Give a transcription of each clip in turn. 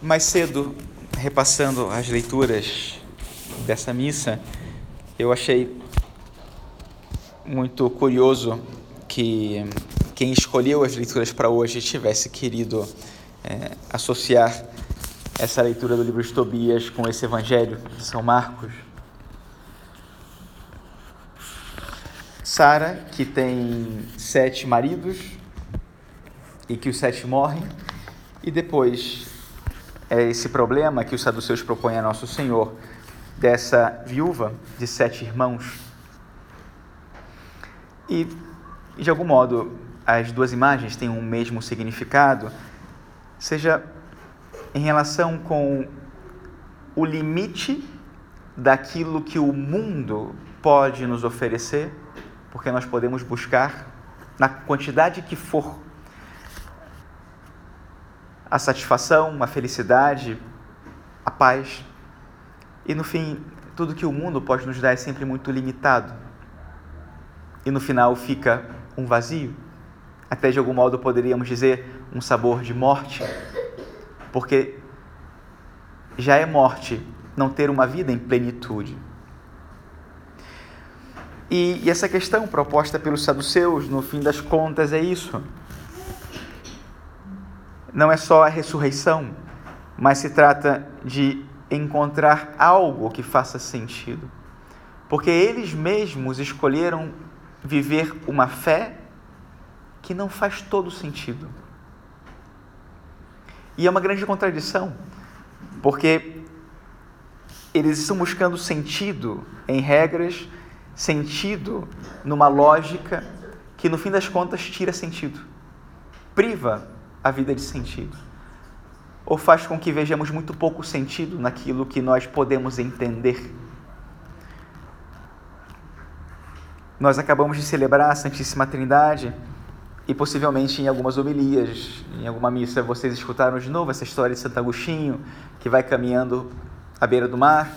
Mais cedo, repassando as leituras dessa missa, eu achei muito curioso que quem escolheu as leituras para hoje tivesse querido é, associar essa leitura do livro de Tobias com esse evangelho de São Marcos. Sara, que tem sete maridos e que os sete morrem, e depois é esse problema que os saduceus propõem a Nosso Senhor, dessa viúva de sete irmãos. E, de algum modo, as duas imagens têm um mesmo significado, seja em relação com o limite daquilo que o mundo pode nos oferecer, porque nós podemos buscar, na quantidade que for, a satisfação, a felicidade, a paz. E no fim, tudo que o mundo pode nos dar é sempre muito limitado. E no final fica um vazio. Até de algum modo poderíamos dizer um sabor de morte, porque já é morte não ter uma vida em plenitude. E, e essa questão proposta pelos saduceus, no fim das contas, é isso não é só a ressurreição, mas se trata de encontrar algo que faça sentido. Porque eles mesmos escolheram viver uma fé que não faz todo sentido. E é uma grande contradição, porque eles estão buscando sentido em regras, sentido numa lógica que no fim das contas tira sentido, priva a vida de sentido? Ou faz com que vejamos muito pouco sentido naquilo que nós podemos entender? Nós acabamos de celebrar a Santíssima Trindade e possivelmente em algumas homilias, em alguma missa, vocês escutaram de novo essa história de Santo Agostinho, que vai caminhando à beira do mar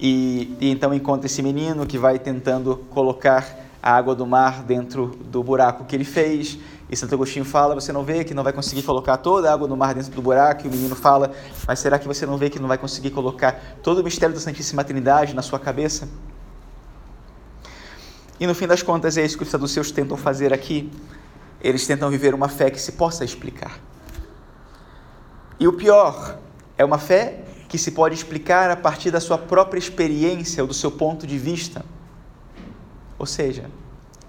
e, e então encontra esse menino que vai tentando colocar a água do mar dentro do buraco que ele fez e Santo Agostinho fala: você não vê que não vai conseguir colocar toda a água no mar dentro do buraco? E o menino fala: mas será que você não vê que não vai conseguir colocar todo o mistério da Santíssima Trindade na sua cabeça? E no fim das contas é isso que os saduceus tentam fazer aqui. Eles tentam viver uma fé que se possa explicar. E o pior, é uma fé que se pode explicar a partir da sua própria experiência ou do seu ponto de vista. Ou seja,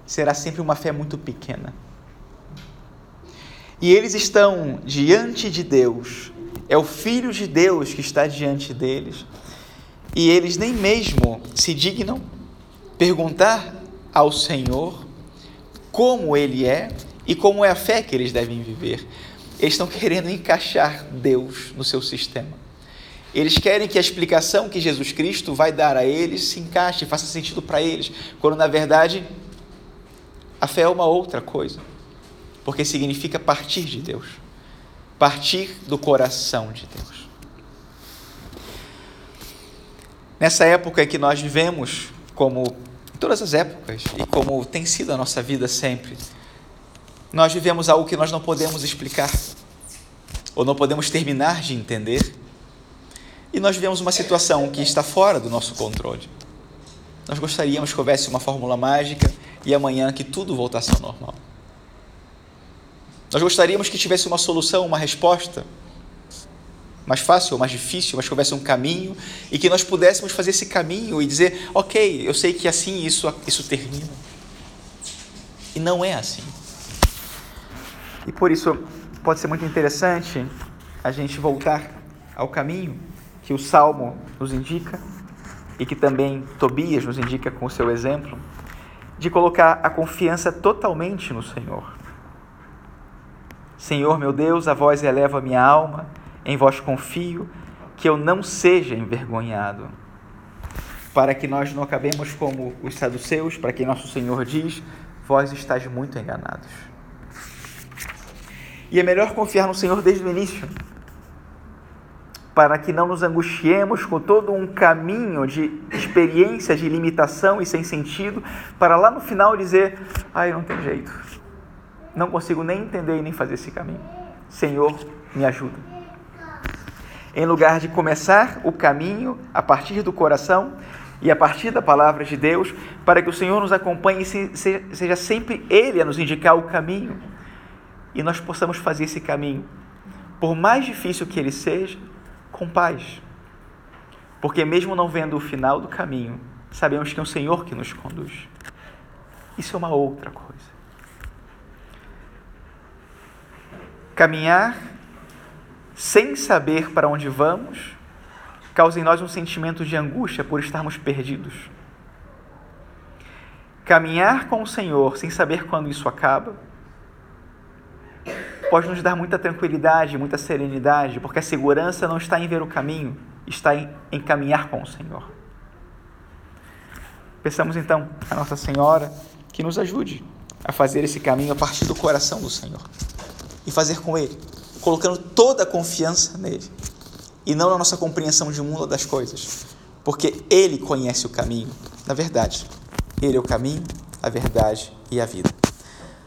será sempre uma fé muito pequena. E eles estão diante de Deus, é o Filho de Deus que está diante deles, e eles nem mesmo se dignam perguntar ao Senhor como Ele é e como é a fé que eles devem viver. Eles estão querendo encaixar Deus no seu sistema. Eles querem que a explicação que Jesus Cristo vai dar a eles se encaixe, faça sentido para eles, quando na verdade a fé é uma outra coisa porque significa partir de Deus, partir do coração de Deus. Nessa época que nós vivemos, como em todas as épocas e como tem sido a nossa vida sempre, nós vivemos algo que nós não podemos explicar ou não podemos terminar de entender. E nós vivemos uma situação que está fora do nosso controle. Nós gostaríamos que houvesse uma fórmula mágica e amanhã que tudo voltasse ao normal. Nós gostaríamos que tivesse uma solução, uma resposta mais fácil mais difícil, mas que houvesse um caminho e que nós pudéssemos fazer esse caminho e dizer, ok, eu sei que assim isso, isso termina. E não é assim. E por isso pode ser muito interessante a gente voltar ao caminho que o Salmo nos indica e que também Tobias nos indica com o seu exemplo, de colocar a confiança totalmente no Senhor. Senhor meu Deus, a vós elevo a minha alma, em vós confio, que eu não seja envergonhado. Para que nós não acabemos como os saduceus, para quem nosso Senhor diz, vós estáis muito enganados. E é melhor confiar no Senhor desde o início, para que não nos angustiemos com todo um caminho de experiências de limitação e sem sentido, para lá no final dizer: ai, não tem jeito não consigo nem entender e nem fazer esse caminho. Senhor, me ajuda. em lugar de começar o caminho a partir do coração e a partir da palavra de Deus, para que o Senhor nos acompanhe e seja sempre Ele a nos indicar o caminho e nós possamos fazer esse caminho, por mais difícil que ele seja, com paz. Porque, mesmo não vendo o final do caminho, sabemos que é o Senhor que nos conduz. Isso é uma outra coisa. Caminhar sem saber para onde vamos causa em nós um sentimento de angústia por estarmos perdidos. Caminhar com o Senhor sem saber quando isso acaba pode nos dar muita tranquilidade, muita serenidade, porque a segurança não está em ver o caminho, está em, em caminhar com o Senhor. Peçamos então a Nossa Senhora que nos ajude a fazer esse caminho a partir do coração do Senhor e fazer com Ele, colocando toda a confiança nele e não na nossa compreensão de mundo das coisas, porque Ele conhece o caminho. Na verdade, Ele é o caminho, a verdade e a vida.